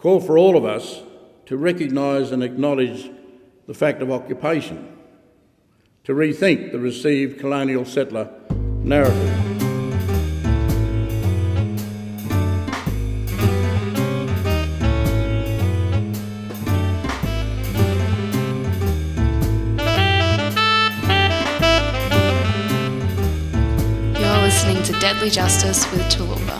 call for all of us to recognise and acknowledge the fact of occupation, to rethink the received colonial settler narrative. You're listening to Deadly Justice with Tallulah.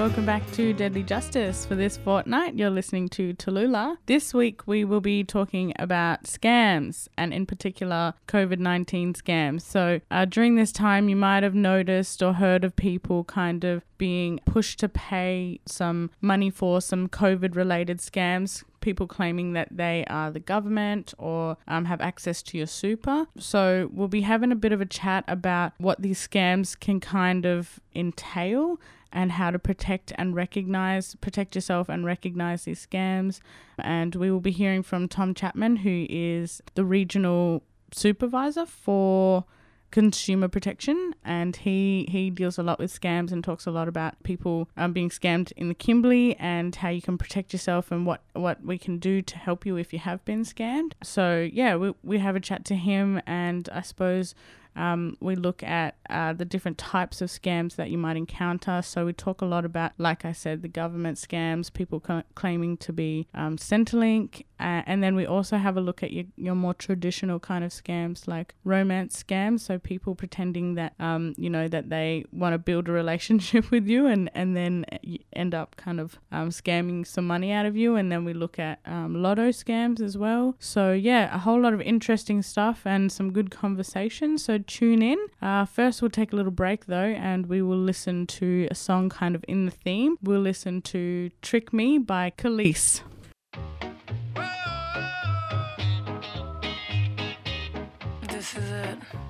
Welcome back to Deadly Justice. For this fortnight, you're listening to Tallulah. This week, we will be talking about scams and, in particular, COVID 19 scams. So, uh, during this time, you might have noticed or heard of people kind of being pushed to pay some money for some COVID related scams people claiming that they are the government or um, have access to your super. So, we'll be having a bit of a chat about what these scams can kind of entail and how to protect and recognize, protect yourself and recognize these scams. And we will be hearing from Tom Chapman, who is the regional supervisor for consumer protection and he he deals a lot with scams and talks a lot about people um, being scammed in the Kimberley and how you can protect yourself and what what we can do to help you if you have been scammed so yeah we, we have a chat to him and I suppose um, we look at uh, the different types of scams that you might encounter. So we talk a lot about, like I said, the government scams, people claiming to be um, Centrelink, uh, and then we also have a look at your, your more traditional kind of scams like romance scams. So people pretending that um, you know that they want to build a relationship with you, and and then end up kind of um, scamming some money out of you. And then we look at um, lotto scams as well. So yeah, a whole lot of interesting stuff and some good conversation. So tune in. Uh, first, we'll take a little break though, and we will listen to a song kind of in the theme. We'll listen to Trick Me by Kelis. This is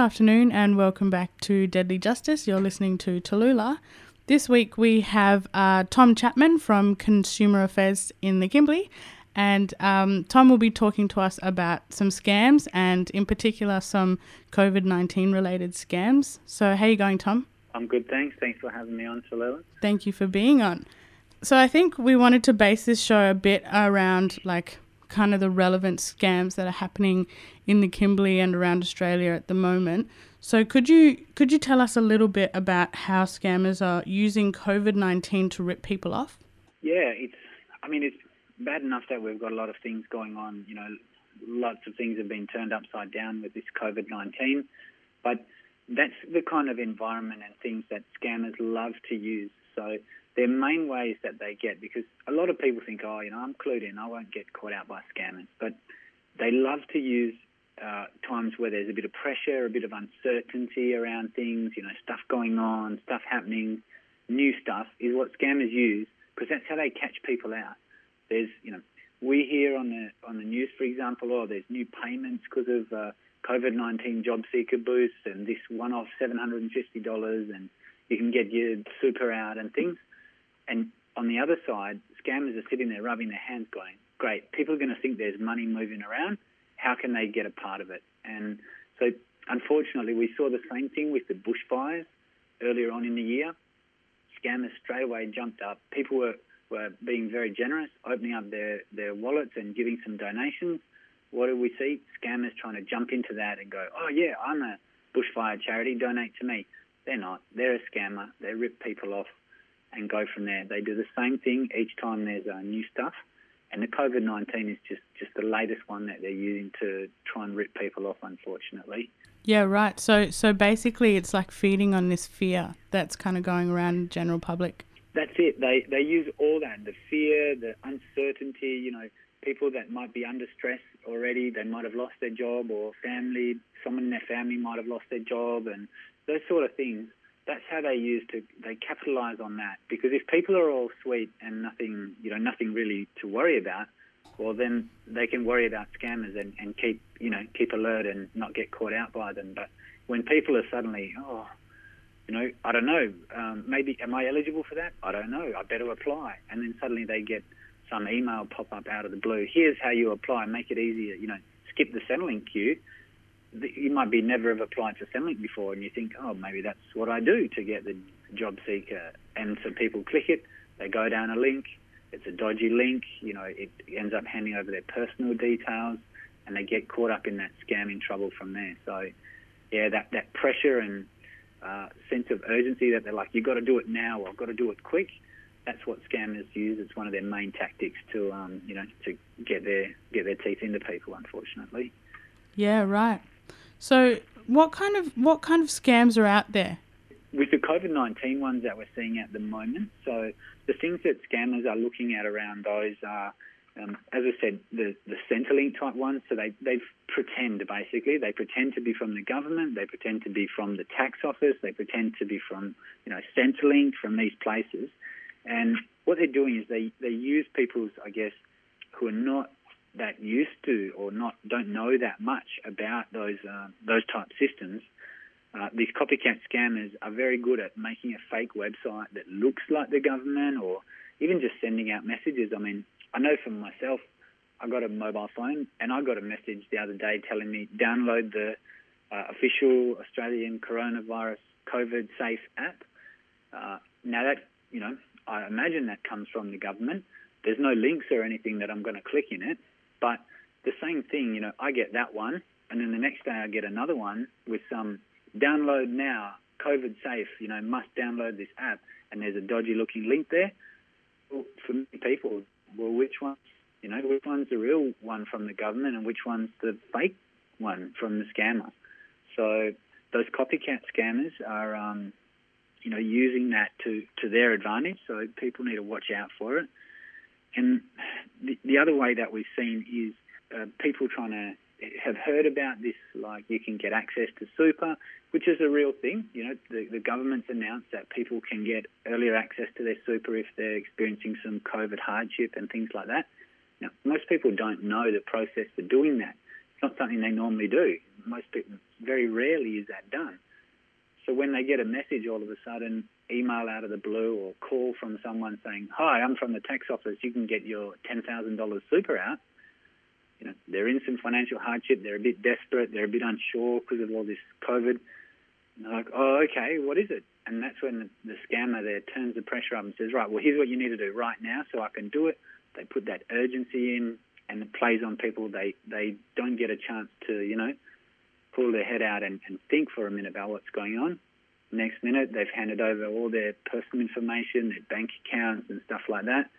afternoon and welcome back to Deadly Justice. You're listening to Tallulah. This week we have uh, Tom Chapman from Consumer Affairs in the Kimberley, and um, Tom will be talking to us about some scams and, in particular, some COVID 19 related scams. So, how are you going, Tom? I'm good, thanks. Thanks for having me on, Tallulah. Thank you for being on. So, I think we wanted to base this show a bit around like kind of the relevant scams that are happening in the Kimberley and around Australia at the moment. So could you could you tell us a little bit about how scammers are using COVID nineteen to rip people off? Yeah, it's. I mean, it's bad enough that we've got a lot of things going on. You know, lots of things have been turned upside down with this COVID nineteen, but that's the kind of environment and things that scammers love to use. So their main ways that they get, because a lot of people think, oh, you know, I'm clued in, I won't get caught out by scammers, but they love to use uh, times where there's a bit of pressure, a bit of uncertainty around things, you know, stuff going on, stuff happening, new stuff is what scammers use because that's how they catch people out. There's, you know, we hear on the on the news, for example, oh, there's new payments because of uh, COVID-19 job seeker boosts and this one-off $750 and you can get your super out and things. And on the other side, scammers are sitting there rubbing their hands going, great, people are going to think there's money moving around. How can they get a part of it? And so, unfortunately, we saw the same thing with the bushfires earlier on in the year. Scammers straight away jumped up. People were, were being very generous, opening up their, their wallets and giving some donations. What do we see? Scammers trying to jump into that and go, oh, yeah, I'm a bushfire charity, donate to me. They're not. They're a scammer. They rip people off and go from there. They do the same thing each time there's uh, new stuff. And the COVID 19 is just, just the latest one that they're using to try and rip people off, unfortunately. Yeah, right. So so basically it's like feeding on this fear that's kind of going around the general public. That's it. They, they use all that the fear, the uncertainty, you know, people that might be under stress already, they might have lost their job, or family, someone in their family might have lost their job, and those sort of things that's how they use to they capitalize on that. Because if people are all sweet and nothing you know nothing really to worry about well then they can worry about scammers and, and keep you know keep alert and not get caught out by them. But when people are suddenly oh you know I don't know um, maybe am I eligible for that? I don't know. I better apply. And then suddenly they get some email pop up out of the blue. Here's how you apply. Make it easier. You know skip the Centrelink queue you might be never have applied for Centrelink before, and you think, oh, maybe that's what I do to get the job seeker. And so people click it, they go down a link, it's a dodgy link, you know, it ends up handing over their personal details, and they get caught up in that scamming trouble from there. So, yeah, that, that pressure and uh, sense of urgency that they're like, you've got to do it now or I've got to do it quick. That's what scammers use. It's one of their main tactics to, um, you know, to get their get their teeth into people. Unfortunately. Yeah, right. So, what kind of what kind of scams are out there? With the COVID nineteen ones that we're seeing at the moment, so the things that scammers are looking at around those are, um, as I said, the the Centrelink type ones. So they they pretend basically they pretend to be from the government, they pretend to be from the tax office, they pretend to be from you know Centrelink from these places, and what they're doing is they they use people's I guess who are not that used to or not don't know that much about those uh, those type systems, uh, these copycat scammers are very good at making a fake website that looks like the government, or even just sending out messages. I mean, I know for myself, I got a mobile phone and I got a message the other day telling me download the uh, official Australian coronavirus COVID safe app. Uh, now that you know, I imagine that comes from the government. There's no links or anything that I'm going to click in it. But the same thing, you know, I get that one, and then the next day I get another one with some download now, COVID safe, you know, must download this app, and there's a dodgy looking link there. Well, for many people, well, which one, you know, which one's the real one from the government and which one's the fake one from the scammer? So those copycat scammers are, um, you know, using that to, to their advantage. So people need to watch out for it. And the, the other way that we've seen is uh, people trying to have heard about this, like you can get access to super, which is a real thing. You know, the, the government's announced that people can get earlier access to their super if they're experiencing some COVID hardship and things like that. Now, most people don't know the process for doing that. It's not something they normally do. most people, very rarely is that done. So when they get a message all of a sudden, email out of the blue or call from someone saying, "Hi, I'm from the tax office. You can get your ten thousand dollars super out." You know, they're in some financial hardship. They're a bit desperate. They're a bit unsure because of all this COVID. And they're like, "Oh, okay. What is it?" And that's when the, the scammer there turns the pressure up and says, "Right, well, here's what you need to do right now, so I can do it." They put that urgency in, and it plays on people. They they don't get a chance to, you know, pull their head out and, and think for a minute about what's going on. Next minute, they've handed over all their personal information, their bank accounts, and stuff like that.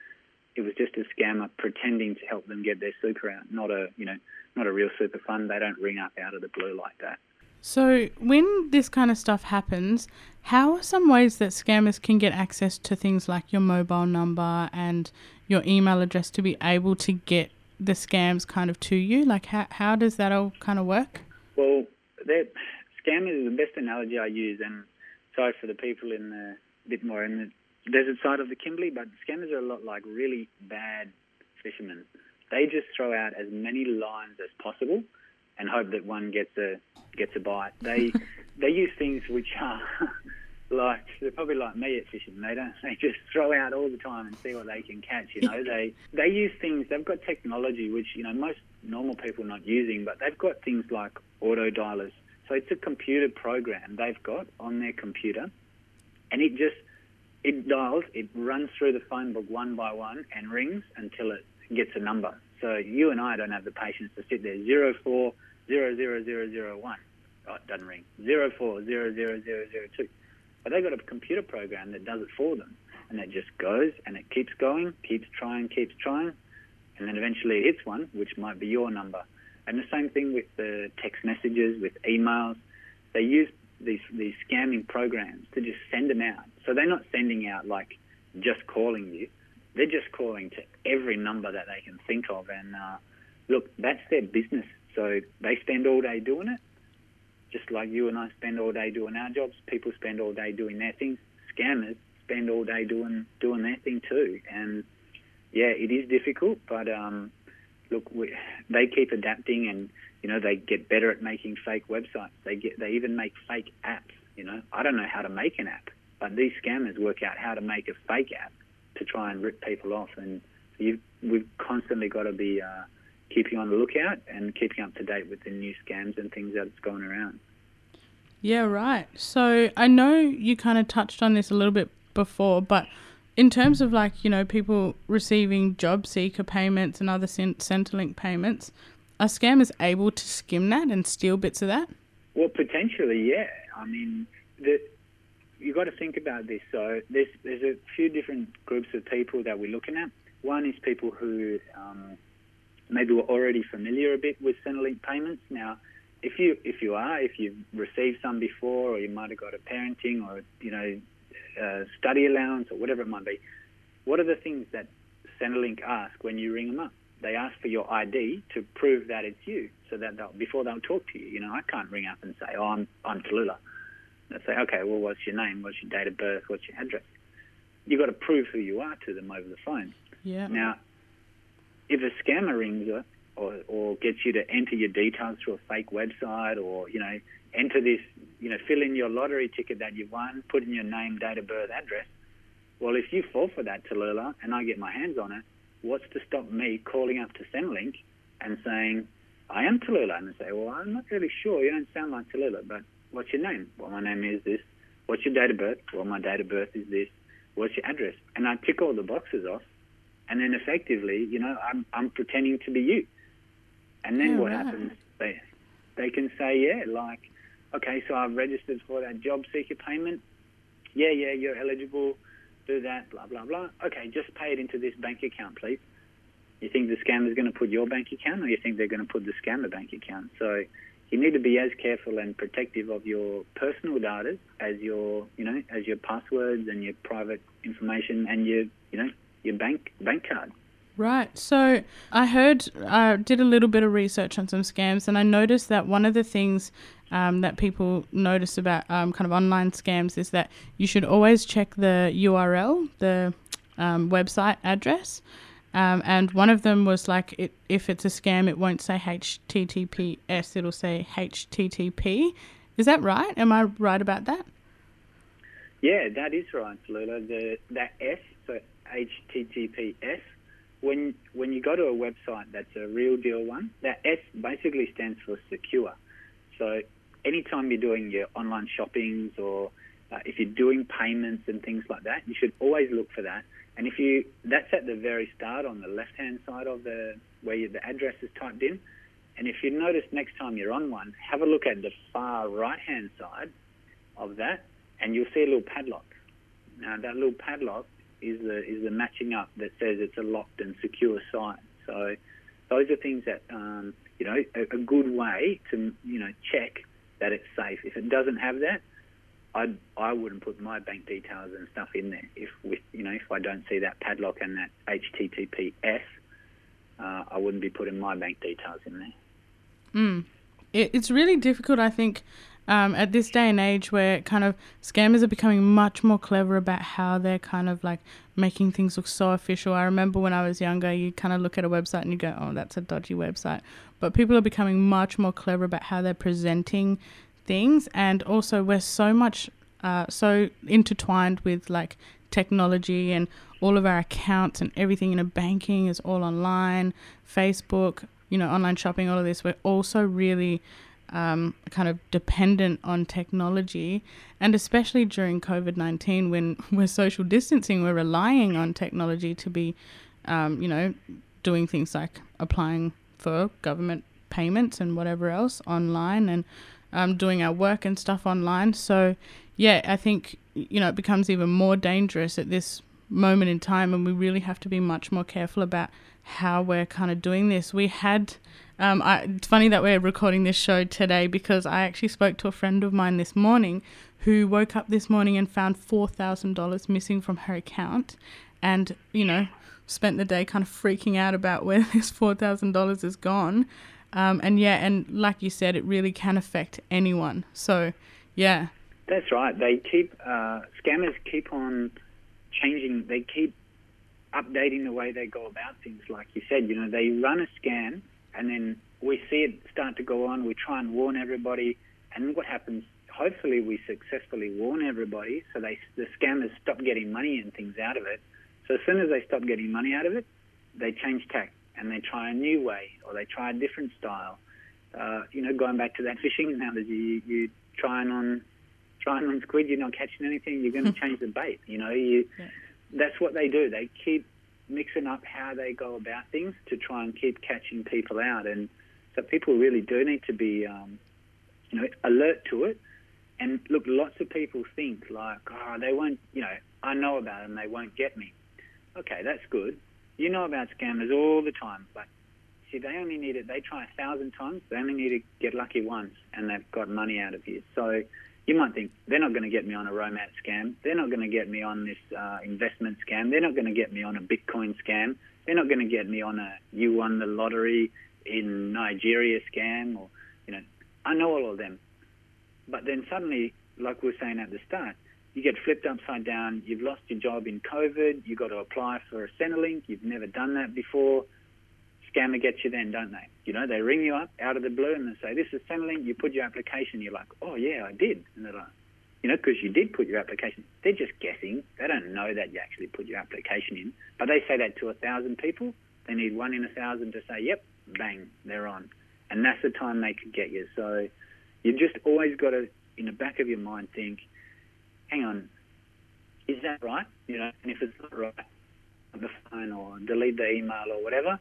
It was just a scammer pretending to help them get their super out, not a you know, not a real super fund. They don't ring up out of the blue like that. So, when this kind of stuff happens, how are some ways that scammers can get access to things like your mobile number and your email address to be able to get the scams kind of to you? Like, how, how does that all kind of work? Well, they're- scammers is the best analogy I use, and sorry for the people in the bit more in the desert side of the Kimberley, but scammers are a lot like really bad fishermen. They just throw out as many lines as possible and hope that one gets a gets a bite. They they use things which are like they're probably like me at fishing. They don't they just throw out all the time and see what they can catch. You know they they use things. They've got technology which you know most normal people are not using, but they've got things like auto dialers. So it's a computer program they've got on their computer, and it just it dials, it runs through the phone book one by one and rings until it gets a number. So you and I don't have the patience to sit there zero four zero zero zero zero one. Oh, it doesn't ring. Zero four zero zero zero zero two. But they've got a computer program that does it for them, and it just goes and it keeps going, keeps trying, keeps trying, and then eventually it hits one, which might be your number. And the same thing with the text messages, with emails. They use these these scamming programs to just send them out. So they're not sending out like just calling you. They're just calling to every number that they can think of. And uh, look, that's their business. So they spend all day doing it, just like you and I spend all day doing our jobs. People spend all day doing their things. Scammers spend all day doing doing their thing too. And yeah, it is difficult, but um, look, we, they keep adapting, and you know they get better at making fake websites. They get they even make fake apps. You know, I don't know how to make an app, but these scammers work out how to make a fake app to try and rip people off. And you, we've constantly got to be uh, keeping on the lookout and keeping up to date with the new scams and things that's going around. Yeah, right. So I know you kind of touched on this a little bit before, but in terms of like, you know, people receiving job seeker payments and other Centrelink payments, are scammers able to skim that and steal bits of that? Well, potentially, yeah. I mean, the, you've got to think about this. So there's there's a few different groups of people that we're looking at. One is people who um, maybe were already familiar a bit with Centrelink payments. Now, if you if you are, if you've received some before, or you might have got a parenting or you know uh, study allowance or whatever it might be, what are the things that Centrelink ask when you ring them up? They ask for your ID to prove that it's you, so that they'll, before they'll talk to you, you know, I can't ring up and say, "Oh, I'm I'm Tallulah." They say, "Okay, well, what's your name? What's your date of birth? What's your address?" You've got to prove who you are to them over the phone. Yeah. Now, if a scammer rings or, or gets you to enter your details through a fake website or, you know, enter this, you know, fill in your lottery ticket that you won, put in your name, date of birth, address, well, if you fall for that, Tallulah, and I get my hands on it, what's to stop me calling up to Centrelink and saying, I am Tallulah? And they say, well, I'm not really sure. You don't sound like Tallulah, but what's your name? Well, my name is this. What's your date of birth? Well, my date of birth is this. What's your address? And I tick all the boxes off and then effectively, you know, I'm I'm pretending to be you. And then Yeah, what right. happens? They they can say, yeah, like, okay, so I've registered for that job seeker payment. Yeah, yeah, you're eligible. Do that, blah blah blah. Okay, just pay it into this bank account, please. You think the scammer's going to put your bank account, or you think they're going to put the scammer bank account? So you need to be as careful and protective of your personal data as your, you know, as your passwords and your private information and your, you know, your bank bank card. Right. So I heard, I did a little bit of research on some scams, and I noticed that one of the things um, that people notice about um, kind of online scams is that you should always check the URL, the um, website address. Um, and one of them was like, it, if it's a scam, it won't say HTTPS, it'll say HTTP. Is that right? Am I right about that? Yeah, that is right, Lula. The that S, HTTPS. When when you go to a website that's a real deal one, that S basically stands for secure. So anytime you're doing your online shoppings or uh, if you're doing payments and things like that, you should always look for that. And if you that's at the very start on the left hand side of the where you, the address is typed in. And if you notice next time you're on one, have a look at the far right hand side of that, and you'll see a little padlock. Now that little padlock is the is the matching up that says it's a locked and secure site. So those are things that um, you know a, a good way to you know check that it's safe. If it doesn't have that, I I wouldn't put my bank details and stuff in there. If with you know if I don't see that padlock and that HTTPS, uh, I wouldn't be putting my bank details in there. Mm. It's really difficult, I think, um, at this day and age where kind of scammers are becoming much more clever about how they're kind of like making things look so official. I remember when I was younger, you kind of look at a website and you go, oh, that's a dodgy website. But people are becoming much more clever about how they're presenting things. And also, we're so much, uh, so intertwined with like technology and all of our accounts and everything, you know, banking is all online, Facebook, you know, online shopping, all of this. We're also really um, kind of dependent on technology, and especially during COVID 19 when we're social distancing, we're relying on technology to be, um, you know, doing things like applying for government payments and whatever else online and um, doing our work and stuff online. So, yeah, I think, you know, it becomes even more dangerous at this moment in time, and we really have to be much more careful about how we're kind of doing this. We had um, I, it's funny that we're recording this show today because I actually spoke to a friend of mine this morning who woke up this morning and found $4,000 missing from her account and, you know, spent the day kind of freaking out about where this $4,000 is gone. Um, and yeah, and like you said, it really can affect anyone. So, yeah. That's right. They keep, uh, scammers keep on changing, they keep updating the way they go about things. Like you said, you know, they run a scan and then we see it start to go on. We try and warn everybody, and what happens? Hopefully, we successfully warn everybody, so they the scammers stop getting money and things out of it. So as soon as they stop getting money out of it, they change tack and they try a new way or they try a different style. Uh, you know, going back to that fishing analogy, you, you trying on trying on squid, you're not catching anything. You're going to change the bait. You know, you Yeah. that's what they do. They keep mixing up how they go about things to try and keep catching people out. And so people really do need to be, um, you know, alert to it. And look, lots of people think like, oh, they won't, you know, I know about them, they won't get me. Okay, that's good. You know about scammers all the time, but see, they only need it. They try a thousand times. They only need to get lucky once, and they've got money out of you. So you might think they're not going to get me on a romance scam. They're not going to get me on this uh, investment scam. They're not going to get me on a Bitcoin scam. They're not going to get me on a you won the lottery in Nigeria scam or you know I know all of them. But then suddenly, like we were saying at the start, you get flipped upside down. You've lost your job in COVID. You've got to apply for a Centrelink. You've never done that before. Scammer gets you then, don't they? You know, they ring you up out of the blue and they say, "This is Centrelink." You put your application. You're like, "Oh yeah, I did," and they're like, you know, because you did put your application. They're just guessing. They don't know that you actually put your application in. But they say that to a thousand people. They need one in a thousand to say, "Yep, bang, they're on," and that's the time they could get you. So you just always got to, in the back of your mind, think, "Hang on, is that right?" You know, and if it's not right, the phone or delete the email or whatever,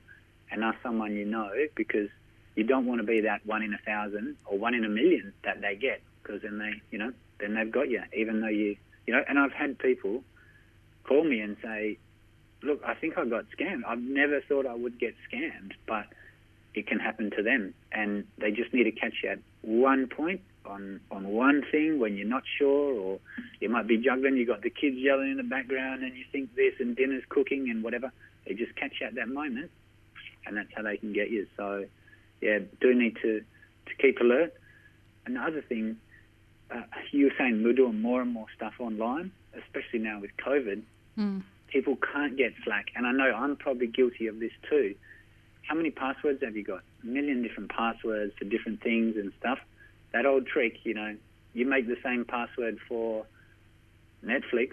and ask someone you know because you don't want to be that one in a thousand or one in a million that they get because then they, you know, then they've got you, even though you, you know. And I've had people call me and say, "Look, I think I got scammed. I've never thought I would get scammed, but it can happen to them, and they just need to catch you at one point on on one thing when you're not sure, or you might be juggling. you've got the kids yelling in the background, and you think this, and dinner's cooking, and whatever. They just catch you at that moment, and that's how they can get you. So, yeah, do need to to keep alert. Another thing, uh, you were saying we're doing more and more stuff online, especially now with COVID. Mm. people can't get slack. And I know I'm probably guilty of this too. How many passwords have you got? A million different passwords for different things and stuff. That old trick, you know, you make the same password for Netflix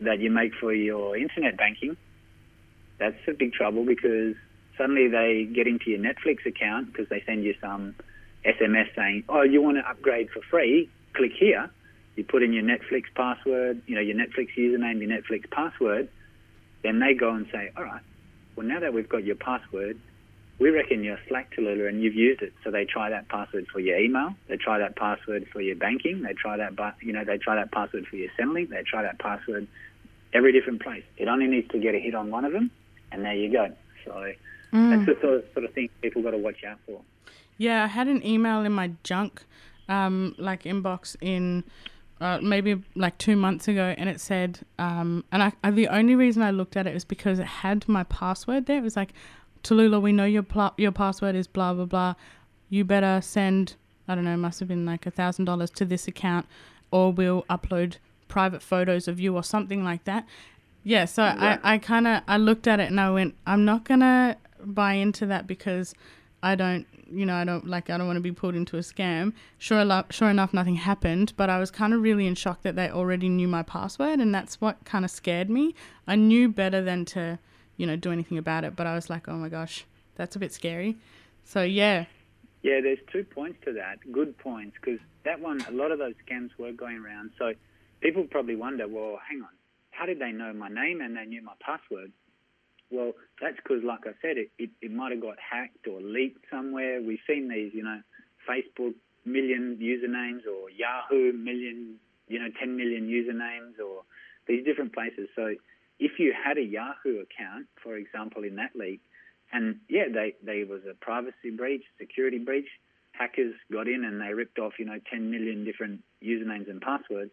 that you make for your internet banking. That's a big trouble because suddenly they get into your Netflix account because they send you some SMS saying, "Oh, you want to upgrade for free? Click here." You put in your Netflix password, you know, your Netflix username, your Netflix password. Then they go and say, "All right, well now that we've got your password, we reckon you're Slack Tallulah and you've used it." So they try that password for your email, they try that password for your banking, they try that, you know, they try that password for your Centrelink, they try that password every different place. It only needs to get a hit on one of them, and there you go. So that's the sort of, sort of thing people got to watch out for. Yeah, I had an email in my junk, um, like inbox in uh, maybe like two months ago, and it said, um, and I, I the only reason I looked at it was because it had my password there. It was like, Tallulah, we know your pl- your password is blah blah blah. You better send I don't know, must have been like a thousand dollars to this account, or we'll upload private photos of you or something like that. Yeah, so I, I kind of I looked at it and I went, I'm not gonna buy into that because I don't, you know, I don't like I don't want to be pulled into a scam. Sure, enough, sure enough, nothing happened, but I was kind of really in shock that they already knew my password, and that's what kind of scared me. I knew better than to, you know, do anything about it, but I was like, oh my gosh, that's a bit scary. So yeah, Yeah, there's two points to that. Good points, because that one, a lot of those scams were going around. So people probably wonder, well, hang on, how did they know my name and they knew my password? Well, that's because, like I said, it, it, it might have got hacked or leaked somewhere. We've seen these, you know, Facebook million usernames or Yahoo million, you know, 10 million usernames or these different places. So if you had a Yahoo account, for example, in that leak, and yeah, they, they was a privacy breach, security breach, hackers got in and they ripped off, you know, 10 million different usernames and passwords.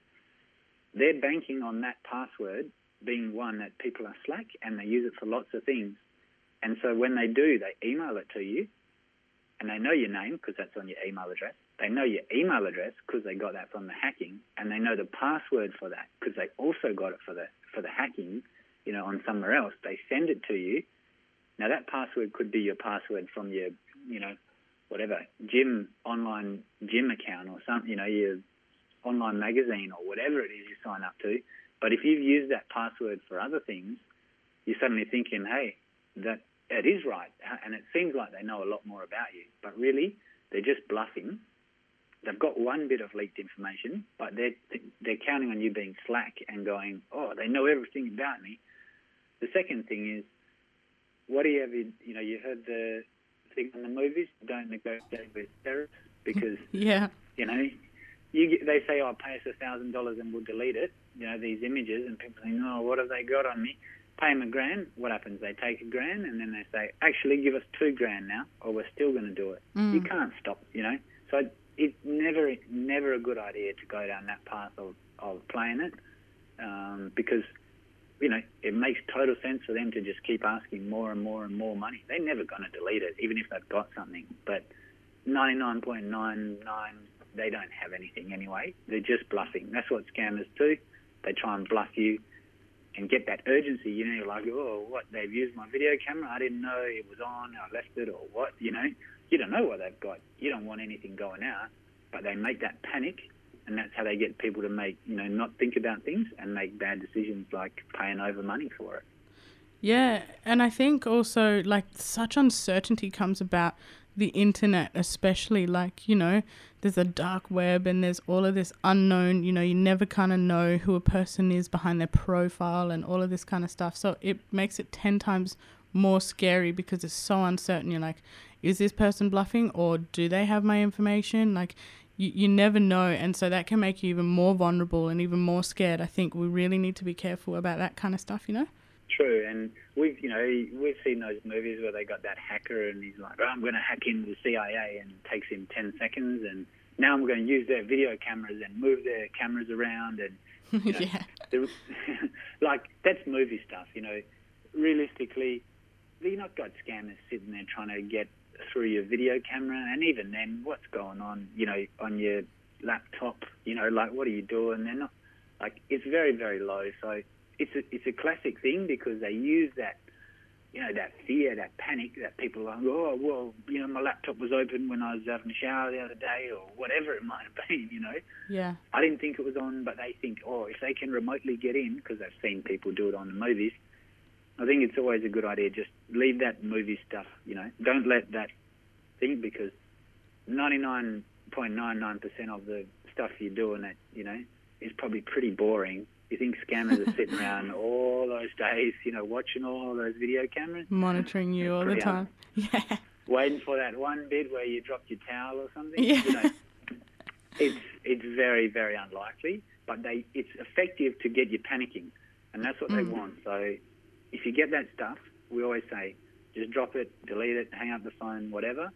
They're banking on that password being one that people are slack and they use it for lots of things. And so when they do, they email it to you and they know your name because that's on your email address. They know your email address because they got that from the hacking, and they know the password for that because they also got it for the for the hacking, you know, on somewhere else. They send it to you. Now that password could be your password from your, you know, whatever gym online gym account or something, you know, your online magazine or whatever it is you sign up to. But if you've used that password for other things, you're suddenly thinking, hey, that it is right, and it seems like they know a lot more about you, but really they're just bluffing. They've got one bit of leaked information, but they're they're counting on you being slack and going, oh, they know everything about me. The second thing is, what do you have? In, you know, you heard the thing on the movies, don't negotiate with terrorists because yeah, you know, you they say, "Oh, pay us a thousand dollars and we'll delete it." You know, these images, and people think, "Oh, what have they got on me?" Pay them a grand. What happens? They take a grand, and then they say, "Actually, give us two grand now, or we're still going to do it." You can't stop. You know, so it's never, never a good idea to go down that path of of playing it, um, because you know it makes total sense for them to just keep asking more and more and more money. They're never going to delete it, even if they've got something. But 99.99 they don't have anything anyway. They're just bluffing. That's what scammers do. They try and bluff you and get that urgency. You know, you're like, oh, what? They've used my video camera. I didn't know it was on. I left it, or what? You know, you don't know what they've got. You don't want anything going out, but they make that panic, and that's how they get people to make, you know, not think about things and make bad decisions like paying over money for it. Yeah, and I think also like such uncertainty comes about the internet, especially like, you know, there's a dark web and there's all of this unknown, you know, you never kind of know who a person is behind their profile and all of this kind of stuff. So it makes it 10 times more scary because it's so uncertain. You're like, is this person bluffing or do they have my information? Like, you, you never know. And so that can make you even more vulnerable and even more scared. I think we really need to be careful about that kind of stuff, you know? True, and we've you know we've seen those movies where they got that hacker and he's like, oh, I'm going to hack into the CIA and it takes him ten seconds, and now I'm going to use their video cameras and move their cameras around and you know, yeah. the- like that's movie stuff. You know, realistically, you're not got scammers sitting there trying to get through your video camera, and even then, what's going on? You know, on your laptop. You know, like what are you doing? They're not like it's very very low. So it's a it's a classic thing because they use that you know that fear, that panic that people are oh well you know my laptop was open when I was having a shower the other day or whatever it might have been you know. Yeah. I didn't think it was on but they think oh if they can remotely get in because they've seen people do it on the movies I think it's always a good idea just leave that movie stuff you know. Don't let that thing because 99.99% of the stuff you're doing that you know is probably pretty boring you think scammers are sitting around all those days, you know, watching all those video cameras, Monitoring you all the time. Yeah. waiting for that one bit where you dropped your towel or something. Yeah. You know, it's it's very very unlikely, but they it's effective to get you panicking, and that's what they mm. want. So if you get that stuff, we always say just drop it, delete it, hang up the phone, whatever.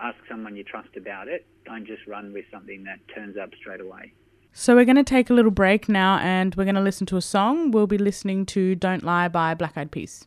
Ask someone you trust about it. Don't just run with something that turns up straight away. So we're going to take a little break now and we're going to listen to a song. We'll be listening to Don't Lie by Black Eyed Peas.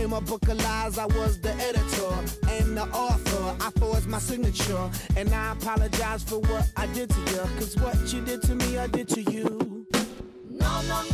In my book of lies, I was the editor and the author. I forged my signature. And I apologize for what I did to you. Cause what you did to me, I did to you. No, no, no,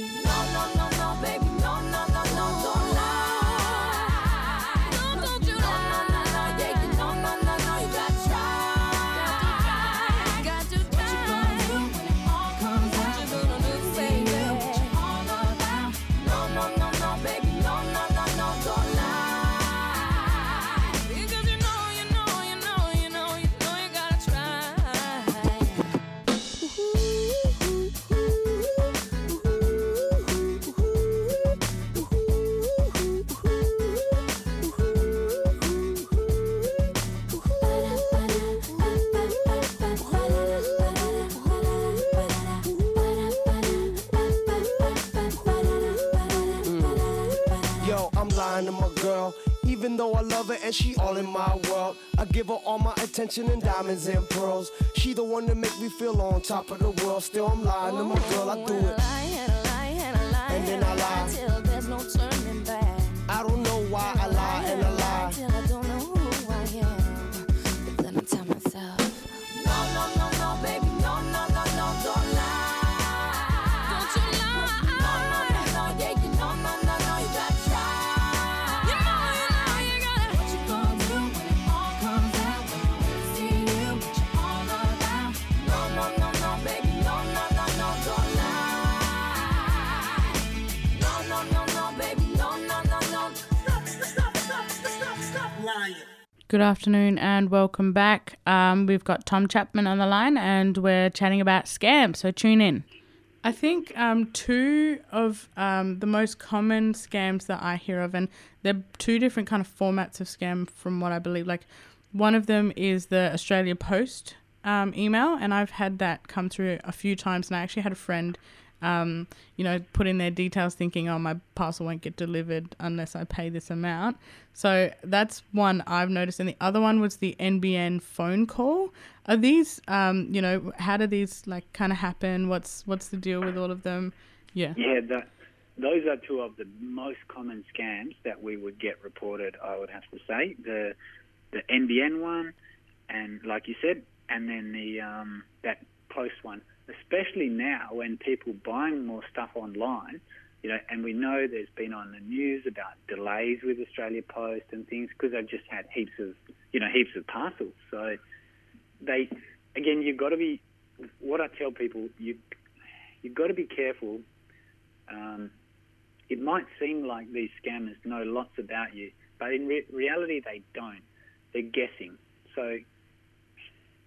And she all in my world, I give her all my attention and diamonds and pearls. She the one that make me feel on top of the world. Still, I'm lying to my girl. I do it. And then I lie. Good afternoon and welcome back. Um, we've got Tom Chapman on the line and we're chatting about scams, so tune in. I think um, two of um, the most common scams that I hear of, and they're two different kind of formats of scam from what I believe. Like one of them is the Australia Post um, email, and I've had that come through a few times. And I actually had a friend, um, you know, put in their details thinking, oh, my parcel won't get delivered unless I pay this amount. So that's one I've noticed. And the other one was the NBN phone call. Are these, um, you know, how do these like kind of happen? What's what's the deal with all of them? Yeah. Yeah, that, those are two of the most common scams that we would get reported. I would have to say the the NBN one, and like you said, and then the um, that post one. Especially now when people buying more stuff online, you know, and we know there's been on the news about delays with Australia Post and things because they've just had heaps of, you know, heaps of parcels. So they, again, you've got to be. What I tell people, you you've got to be careful. Um, it might seem like these scammers know lots about you, but in re- reality they don't. They're guessing. So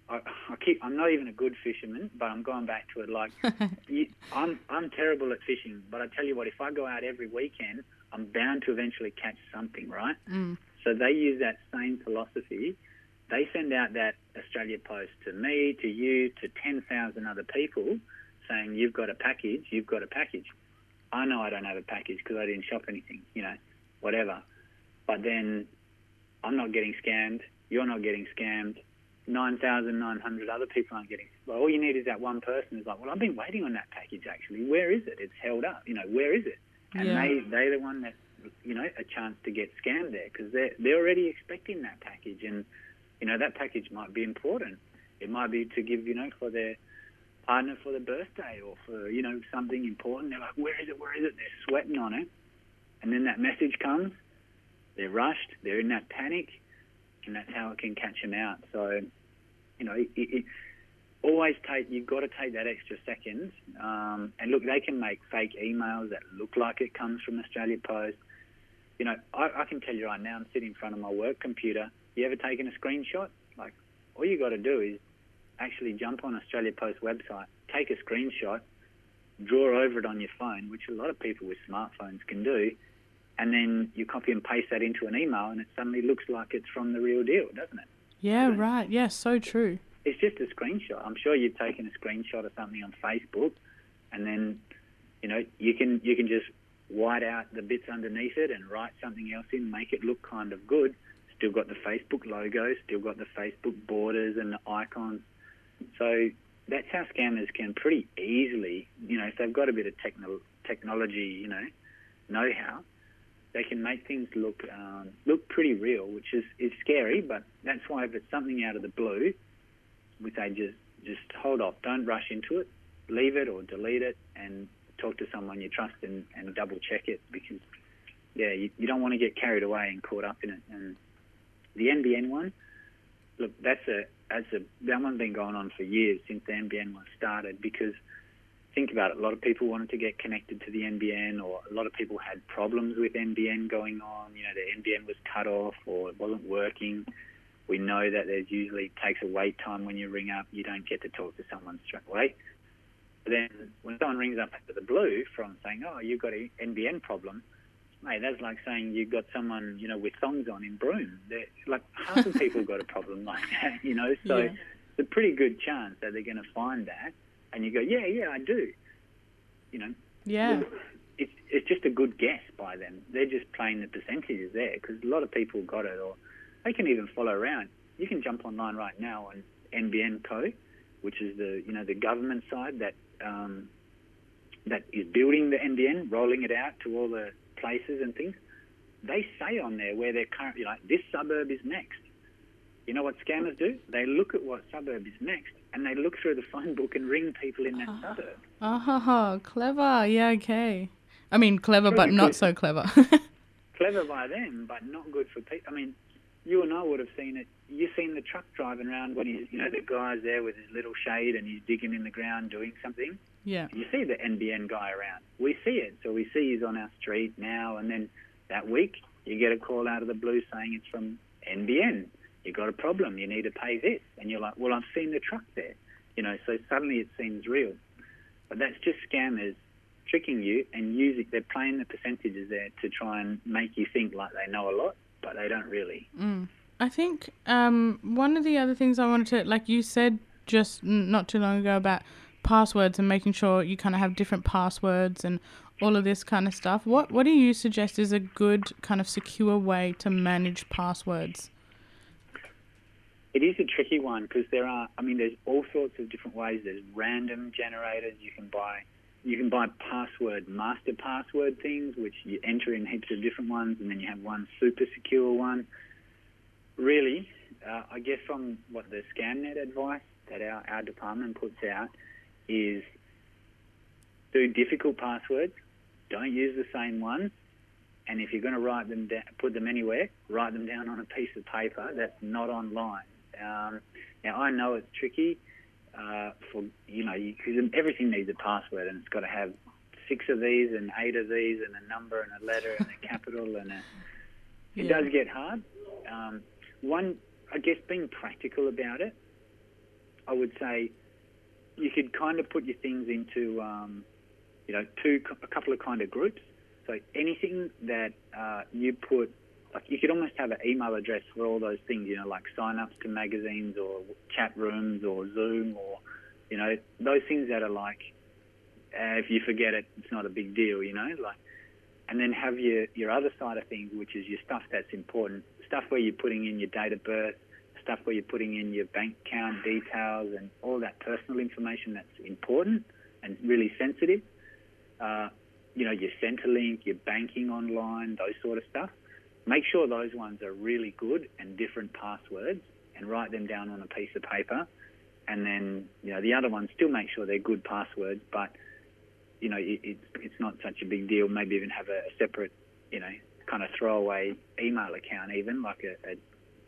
I, I keep. I'm not even a good fisherman, but I'm going back to it. Like, you, I'm I'm terrible at fishing, but I tell you what, if I go out every weekend, I'm bound to eventually catch something, right? Mm. So they use that same philosophy. They send out that Australia Post to me, to you, to 10,000 other people saying, You've got a package, you've got a package. I know I don't have a package because I didn't shop anything, you know, whatever. But then I'm not getting scammed, you're not getting scammed, 9,900 other people aren't getting well, all you need is that one person who's like, Well, I've been waiting on that package actually. Where is it? It's held up. You know, where is it? And Yeah. they, they're the one that, you know, a chance to get scammed there because they're, they're already expecting that package. And, you know, that package might be important. It might be to give, you know, for their partner for their birthday or for, you know, something important. They're like, Where is it? Where is it? They're sweating on it. And then that message comes. They're rushed. They're in that panic and that's how it can catch them out. So, you know, it, it, always take you've got to take that extra second. Um, and look, they can make fake emails that look like it comes from Australia Post. You know, I, I can tell you right now, I'm sitting in front of my work computer. You ever taken a screenshot? Like, all you got to do is actually jump on Australia Post website, take a screenshot, draw over it on your phone, which a lot of people with smartphones can do, and then you copy and paste that into an email, and it suddenly looks like it's from the real deal, doesn't it? Yeah, right. Yeah, so true. It's just a screenshot. I'm sure you've taken a screenshot of something on Facebook, and then you know you can you can just white out the bits underneath it and write something else in, make it look kind of good. Still got the Facebook logo, still got the Facebook borders and the icons. So that's how scammers can pretty easily, you know, if they've got a bit of techno- technology, you know, know-how, they can make things look um, look pretty real, which is, is scary. But that's why if it's something out of the blue, we say just just hold off, don't rush into it, leave it or delete it, and talk to someone you trust and, and double check it because yeah, you, you don't want to get carried away and caught up in it. And the NBN one, look, that's a that's a that one's been going on for years since the NBN one started because think about it, a lot of people wanted to get connected to the NBN or a lot of people had problems with NBN going on. You know, the NBN was cut off or it wasn't working. We know that there's usually takes a wait time when you ring up. You don't get to talk to someone straight away. But then when someone rings up out of the blue from saying, "Oh, you've got an NBN problem," mate, that's like saying you've got someone you know with thongs on in Broome. They're, like half the people got a problem like that, you know. So Yeah. it's a pretty good chance that they're going to find that, and you go, "Yeah, yeah, I do." You know, Yeah. it's it's just a good guess by them. They're just playing the percentages there because a lot of people got it, or they can even follow around. You can jump online right now on NBN Co, which is the you know the government side that um, that is building the NBN, rolling it out to all the places and things. They say on there where they're currently like this suburb is next. You know what scammers do? They look at what suburb is next, and they look through the phone book and ring people in that uh-huh. suburb. Oh, ah, clever. Yeah, okay. I mean, clever, but not good. so clever. clever by them, but not good for people. I mean, you and I would have seen it. You've seen the truck driving around when he's, you know, the guy's there with his little shade and he's digging in the ground doing something. yeah. You see the NBN guy around. We see it. So we see he's on our street now, and then that week you get a call out of the blue saying it's from NBN. You got a problem. You need to pay this, and you're like, well, I've seen the truck there. You know, so suddenly it seems real. But that's just scammers tricking you and using. They're playing the percentages there to try and make you think like they know a lot, but they don't really. I think um, one of the other things I wanted to, like you said just not too long ago about passwords and making sure you kind of have different passwords and all of this kind of stuff. What what do you suggest is a good kind of secure way to manage passwords? It is a tricky one because there are. I mean, there's all sorts of different ways. There's random generators you can buy. You can buy password master password things, which you enter in heaps of different ones, and then you have one super secure one. Really, uh, I guess from what the ScamNet advice that our, our department puts out is do difficult passwords. Don't use the same ones. And if you're going to write them down, put them anywhere, write them down on a piece of paper that's not online. Um, now I know it's tricky uh, for you know because everything needs a password and it's got to have six of these and eight of these and a number and a letter and a capital and a, it Yeah. does get hard. Um, one, I guess, being practical about it, I would say you could kind of put your things into um, you know two a couple of kind of groups. So anything that uh, you put like you could almost have an email address for all those things, you know, like sign-ups to magazines or chat rooms or Zoom or, you know, those things that are like, uh, if you forget it, it's not a big deal, you know, like, and then have your, your other side of things, which is your stuff that's important, stuff where you're putting in your date of birth, stuff where you're putting in your bank account details and all that personal information that's important and really sensitive. Uh, you know, your Centrelink, your banking online, those sort of stuff make sure those ones are really good and different passwords and write them down on a piece of paper. And then you know the other ones still make sure they're good passwords but you know it, it's it's not such a big deal. Maybe even have a, a separate you know kind of throwaway email account even like a, a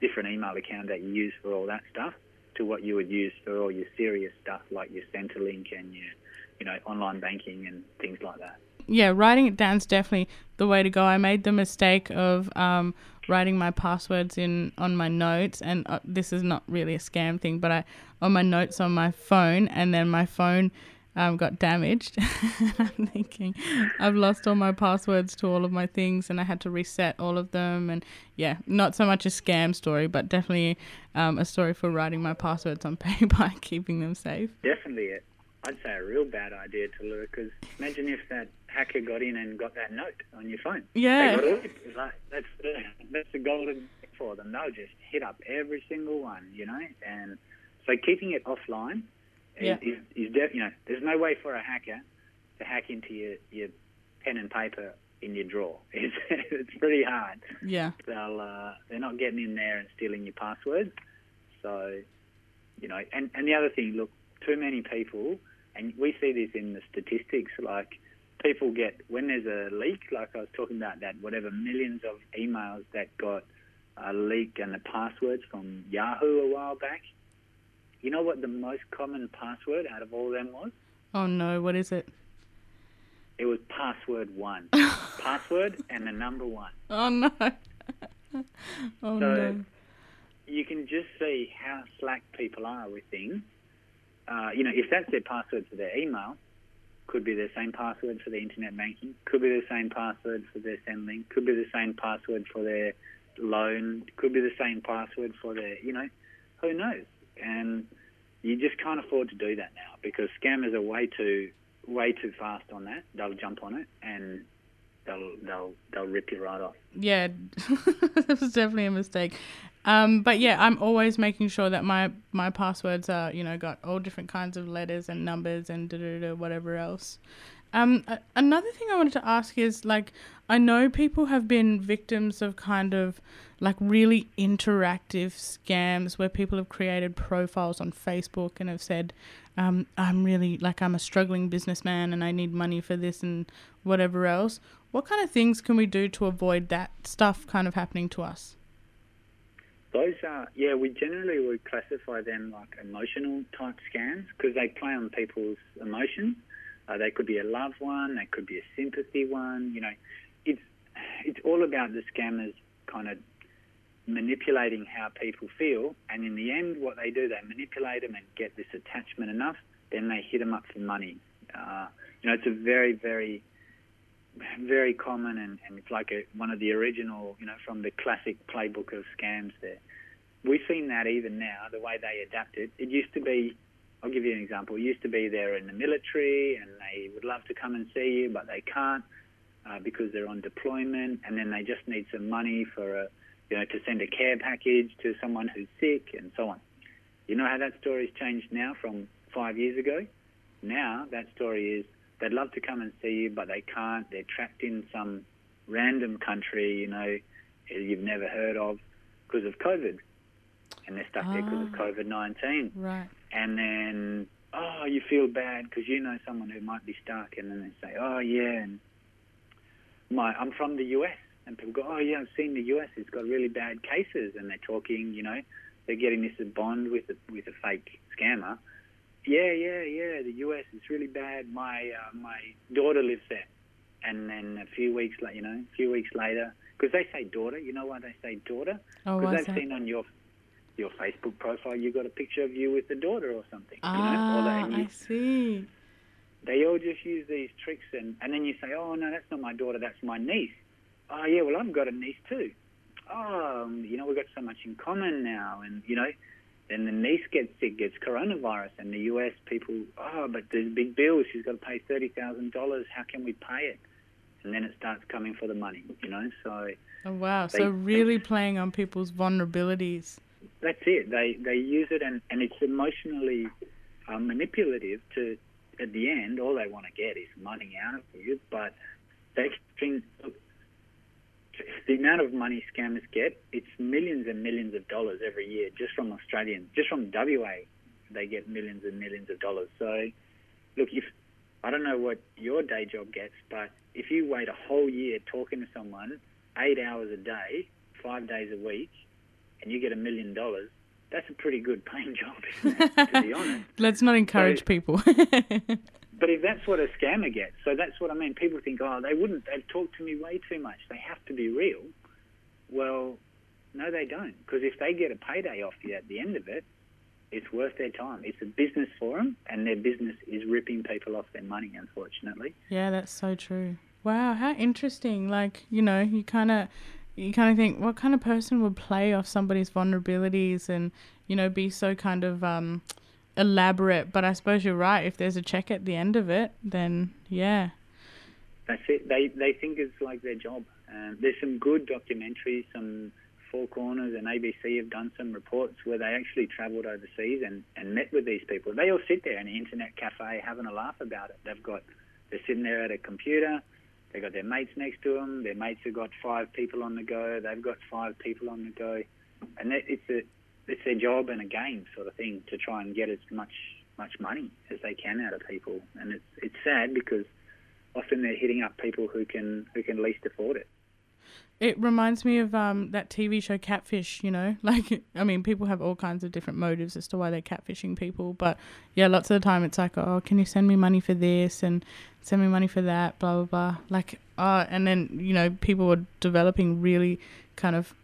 different email account that you use for all that stuff to what you would use for all your serious stuff like your Centrelink and your you know online banking and things like that yeah, writing it down is definitely the way to go. I made the mistake of um, writing my passwords in on my notes, and uh, this is not really a scam thing, but I on my notes on my phone, and then my phone um, got damaged. I'm thinking I've lost all my passwords to all of my things, and I had to reset all of them. And yeah, not so much a scam story, but definitely um, a story for writing my passwords on paper and keeping them safe. definitely it. I'd say a real bad idea to Lou because imagine if that hacker got in and got that note on your phone. Yeah. They got all. Like, that's that's the golden for them. They'll just hit up every single one, you know. And so keeping it offline Yeah. is, is, is def- you know there's no way for a hacker to hack into your, your pen and paper in your drawer. It's it's pretty hard. Yeah. They'll uh, they're not getting in there and stealing your password. So, you know, and and the other thing, look, too many people, and we see this in the statistics, like people get when there's a leak, like I was talking about that, whatever millions of emails that got a leak and the passwords from Yahoo a while back. You know what the most common password out of all of them was? Oh no, what is it? It was password one. password and the number one. Oh no. oh So no. you can just see how slack people are with things. Uh, you know, if that's their password for their email, could be the same password for their internet banking, could be the same password for their Centrelink, could be the same password for their loan, could be the same password for their, you know, who knows? And you just can't afford to do that now because scammers are way too, way too fast on that. They'll jump on it and they'll they'll they'll rip you right off. Yeah, it was definitely a mistake. Um, but yeah, I'm always making sure that my my passwords are you know got all different kinds of letters and numbers and da da da whatever else. Um, a- another thing I wanted to ask is like I know people have been victims of kind of like really interactive scams where people have created profiles on Facebook and have said, um, I'm really like I'm a struggling businessman and I need money for this and whatever else. What kind of things can we do to avoid that stuff kind of happening to us? Those are, yeah, we generally would classify them like emotional type scams because they play on people's emotions. Uh, they could be a love one, they could be a sympathy one. You know, it's it's all about the scammers kind of manipulating how people feel, and in the end, what they do, they manipulate them and get this attachment enough, then they hit them up for money. Uh, you know, it's a very, very very common and, and it's like a, one of the original, you know, from the classic playbook of scams there. We've seen that even now, the way they adapt it. It used to be I'll give you an example. It used to be they're in the military and they would love to come and see you, but they can't uh, because they're on deployment, and then they just need some money for a, you know, to send a care package to someone who's sick and so on. You know how that story's changed now from five years ago? Now that story is they'd love to come and see you, but they can't. They're trapped in some random country, you know, you've never heard of because of COVID. And they're stuck there because of Ah. COVID 19 Right. and then oh you feel bad because you know someone who might be stuck and then they say oh yeah and my I'm from the US and people go oh yeah I've seen the US it's got really bad cases and they're talking you know they're getting this bond with a, with a fake scammer yeah yeah yeah the US is really bad my uh, my daughter lives there and then a few weeks later you know a few weeks later because they say daughter you know why they say daughter Oh, because they've that? seen on your your Facebook profile you got a picture of you with the daughter or something. you know, or Ah, they, I see. they all just use these tricks and, and then you say, oh no, that's not my daughter, that's my niece. Oh yeah, well I've got a niece too. Oh, um, you know we've got so much in common now, and you know, then the niece gets sick, gets coronavirus, and the U.S. people, oh, but there's big bills. She's got to pay thirty thousand dollars. How can we pay it? And then it starts coming for the money, you know. So Oh, wow. They- So really playing on people's vulnerabilities. that's it. They they use it, and and it's emotionally uh, manipulative. To at the end, all they want to get is money out of you. But they can the amount of money scammers get, it's millions and millions of dollars every year just from Australians, just from WA. They get millions and millions of dollars. So, look, if I don't know what your day job gets, but if you wait a whole year talking to someone, eight hours a day, five days a week, and you get a million dollars, that's a pretty good paying job, isn't it? to be honest. Let's not encourage So- people. But if that's what a scammer gets, so that's what I mean. People think, oh, they wouldn't. They've talked to me way too much. They have to be real. Well, no, they don't. Because if they get a payday off you at the end of it, it's worth their time. It's a business for them, and their business is ripping people off their money, unfortunately. Yeah, that's so true. Wow, how interesting. Like, you know, you kind of you kind of think what kind of person would play off somebody's vulnerabilities and, you know, be so kind of um elaborate, but I suppose you're right. If there's a check at the end of it, then yeah. That's it. They they think it's like their job. Um, there's some good documentaries. Some Four Corners and ABC have done some reports where they actually travelled overseas and, and met with these people. They all sit there in an internet cafe having a laugh about it. They've got they're sitting there at a computer. They've got their mates next to them. Their mates have got five people on the go. They've got five people on the go, and it's a it's their job and a game sort of thing to try and get as much much money as they can out of people. And it's it's sad because often they're hitting up people who can who can least afford it. It reminds me of um that TV show Catfish, you know? Like I mean, people have all kinds of different motives as to why they're catfishing people, but yeah, lots of the time it's like, "Oh, can you send me money for this and send me money for that, blah blah blah." Like, uh and then, you know, people were developing really kind of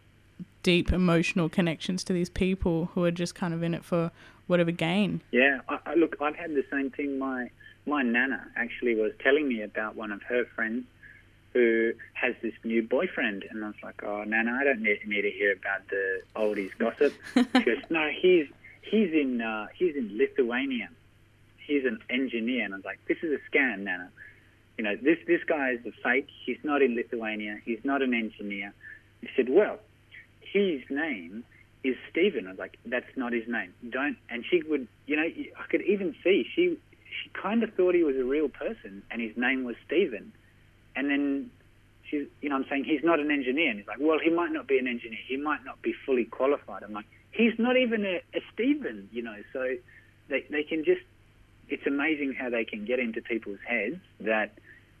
deep emotional connections to these people who are just kind of in it for whatever gain. Yeah, I, I, look, I've had the same thing. My my nana actually was telling me about one of her friends who has this new boyfriend, and I was like, "Oh, nana, I don't need, need to hear about the oldies gossip." she goes, "No, he's he's in uh, he's in Lithuania. He's an engineer." And I was like, "This is a scam, nana. You know, this this guy is a fake. He's not in Lithuania. He's not an engineer." He said, "Well, his name." is Stephen. I was like, that's not his name. Don't. And she would, you know, I could even see she she kind of thought he was a real person, and his name was Stephen. And then she's, you know, I'm saying he's not an engineer, and he's like, well, he might not be an engineer. He might not be fully qualified. I'm like, he's not even a, a Stephen, you know. So they they can just. It's amazing how they can get into people's heads that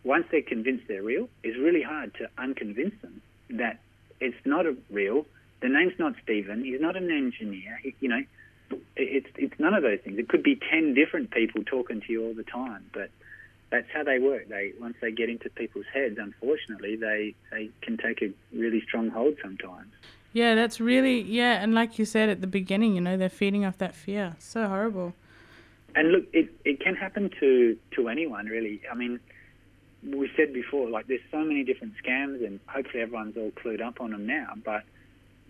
once they're convinced they're real, it's really hard to unconvince them that it's not a real the name's not Stephen. He's not an engineer. He, you know, it's it's none of those things. It could be ten different people talking to you all the time, but that's how they work. They once they get into people's heads, unfortunately, they they can take a really strong hold sometimes. Yeah, that's really yeah, and like you said at the beginning, you know, they're feeding off that fear. So horrible. And look, it it can happen to to anyone really. I mean, we said before, like there's so many different scams, and hopefully everyone's all clued up on them now, but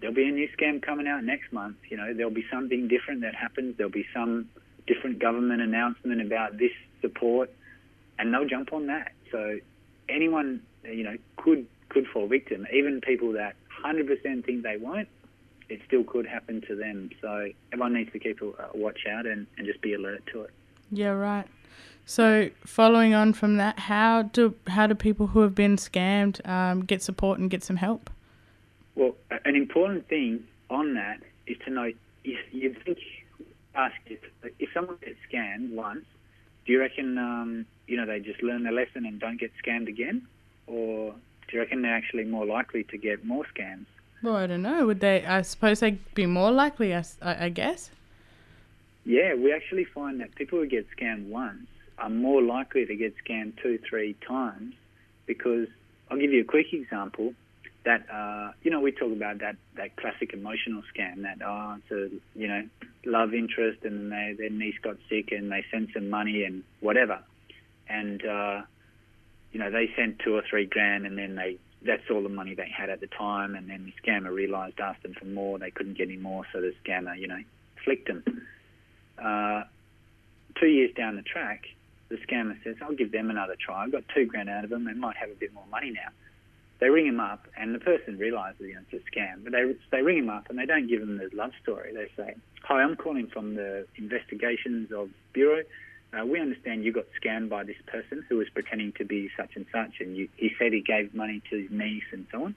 there'll be a new scam coming out next month. You know, there'll be something different that happens. There'll be some different government announcement about this support, and they'll jump on that. So anyone, you know, could could fall victim. Even people that 100% think they won't, it still could happen to them. So everyone needs to keep a, watch out and, and just be alert to it. Yeah, right. So, following on from that, how do how do people who have been scammed um, get support and get some help? Well, an important thing on that is to know if you think ask if if someone gets scammed once, do you reckon um, you know they just learn their lesson and don't get scammed again, or do you reckon they're actually more likely to get more scams? Well, I don't know. Would they? I suppose they'd be more likely. I guess. Yeah, we actually find that people who get scammed once are more likely to get scammed two, three times because I'll give you a quick example. That uh, you know, we talk about that that classic emotional scam. That oh, it's a you know love interest, and they, their niece got sick, and they sent some money and whatever, and uh, you know they sent two or three grand, and then they that's all the money they had at the time, and then the scammer realised, asked them for more, they couldn't get any more, so the scammer you know flicked them. Uh, two years down the track, the scammer says, I'll give them another try. I've got two grand out of them. They might have a bit more money now. They ring him up, and the person realises you know, it's a scam. But they they ring him up, and they don't give him the love story. They say, "Hi, I'm calling from the investigations of bureau. Uh, we understand you got scammed by this person who was pretending to be such and such, and you, he said he gave money to his niece and so on.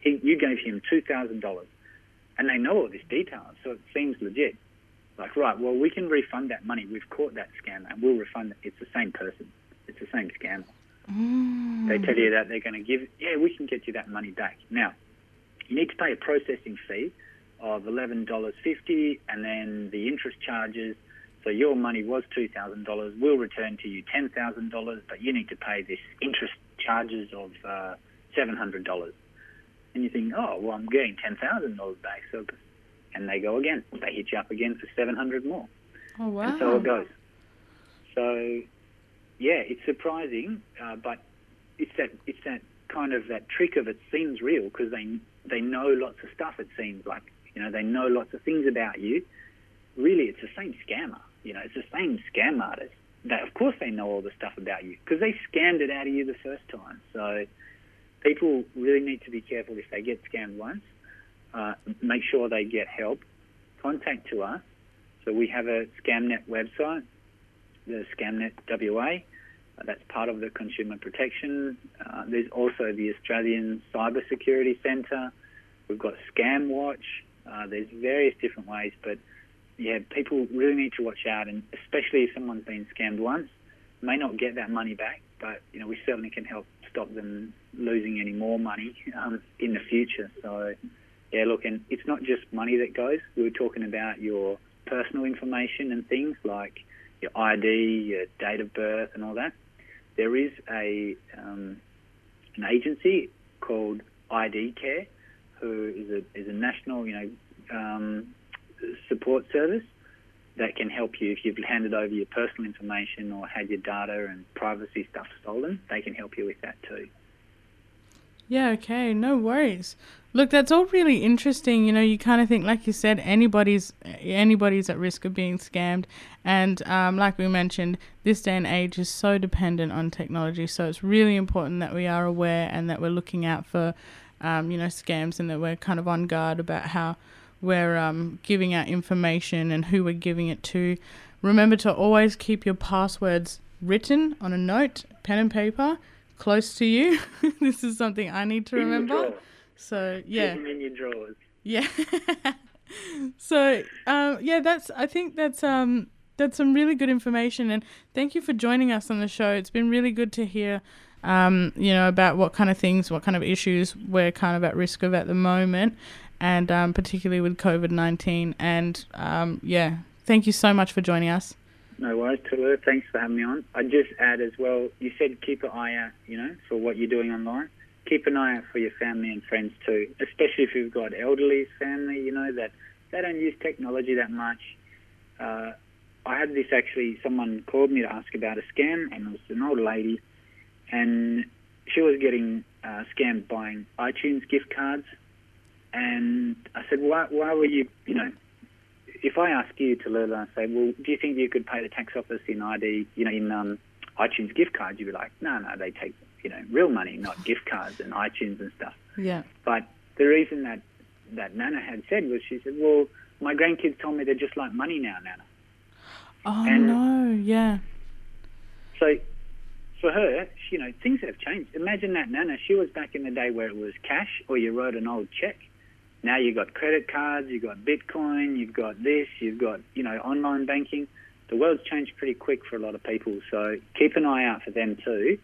He, you gave him two thousand dollars, and they know all this detail, so it seems legit. Like, right, well, we can refund that money. We've caught that scammer, and we'll refund it. It's the same person. It's the same scammer. They tell you that they're going to give, yeah, we can get you that money back. Now, you need to pay a processing fee of $11.50 and then the interest charges. So your money was $2,000. We'll return to you $10,000, but you need to pay this interest charges of uh, $700. And you think, oh, well, I'm getting $10,000 back. So, and they go again. They hit you up again for 700 more. Oh wow. And so it goes. So, yeah, it's surprising, uh, but it's that it's that kind of that trick of it seems real because they they know lots of stuff. It seems like you know they know lots of things about you. Really, it's the same scammer. You know, it's the same scam artist. That of course, they know all the stuff about you because they scammed it out of you the first time. So, people really need to be careful if they get scammed once. Uh, make sure they get help. Contact to us. So we have a ScamNet website, the ScamNet WA. Uh, that's part of the Consumer Protection. Uh, there's also the Australian Cyber Security Centre. We've got Scam Watch. Uh, there's various different ways, but yeah, people really need to watch out, and especially if someone's been scammed once, may not get that money back, but you know we certainly can help stop them losing any more money um, in the future. So yeah, look, and it's not just money that goes. We were talking about your personal information and things like your ID, your date of birth, and all that. There is a um, an agency called ID Care, who is a is a national, you know, um, support service that can help you if you've handed over your personal information or had your data and privacy stuff stolen. They can help you with that too. Yeah, okay, no worries. Look, that's all really interesting. You know, you kind of think, like you said, anybody's anybody's at risk of being scammed, and um, like we mentioned, this day and age is so dependent on technology. So it's really important that we are aware and that we're looking out for, um, you know, scams, and that we're kind of on guard about how we're um, giving out information and who we're giving it to. Remember to always keep your passwords written on a note, pen and paper, close to you. this is something I need to remember. So yeah, them in your drawers. yeah. so um, yeah, that's I think that's um that's some really good information, and thank you for joining us on the show. It's been really good to hear. Um, you know about what kind of things, what kind of issues we're kind of at risk of at the moment, and um, particularly with COVID nineteen. And um, yeah, thank you so much for joining us. No worries, Tula. Thanks for having me on. I'd just add as well, you said keep an eye out, you know, for what you're doing online. Keep an eye out for your family and friends too, especially if you've got elderly family, you know, that they don't use technology that much. Uh, I had this actually, someone called me to ask about a scam, and it was an old lady, and she was getting uh, scammed buying iTunes gift cards. And I said, why, why were you, you know, if I ask you, Tallulah, and I say, well, do you think you could pay the tax office in ID, you know, in um, iTunes gift cards? You'd be like, no, no, they take, you know, real money, not gift cards and iTunes and stuff. Yeah. But the reason that that Nana had said was, she said, well, my grandkids told me they're just like money now, Nana. Oh And- no. Yeah. So for her, you know, things have changed. Imagine that Nana, she was back in the day where it was cash or you wrote an old check. Now you've got credit cards, you've got Bitcoin, you've got this, you've got, you know, online banking. The world's changed pretty quick for a lot of people. So keep an eye out for them too.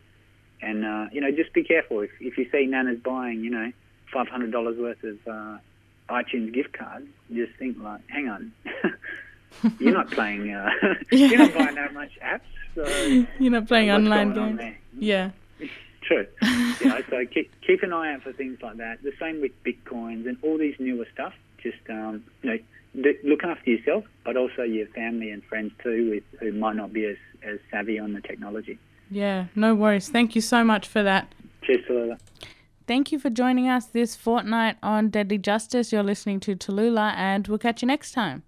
And, uh, you know, just be careful. If, if you see Nana's buying, you know, $500 worth of uh, iTunes gift cards, just think like, hang on. you're not playing, uh, you're not buying that much apps. So You're not playing online games. there? Yeah. True. you know, so keep, keep an eye out for things like that. The same with bitcoins and all these newer stuff. Just um, you know, d- look after yourself, but also your family and friends too, with, who might not be as, as savvy on the technology. Yeah. No worries. Thank you so much for that. Cheers, Tallulah. Thank you for joining us this fortnight on Deadly Justice. You're listening to Tallulah, and we'll catch you next time.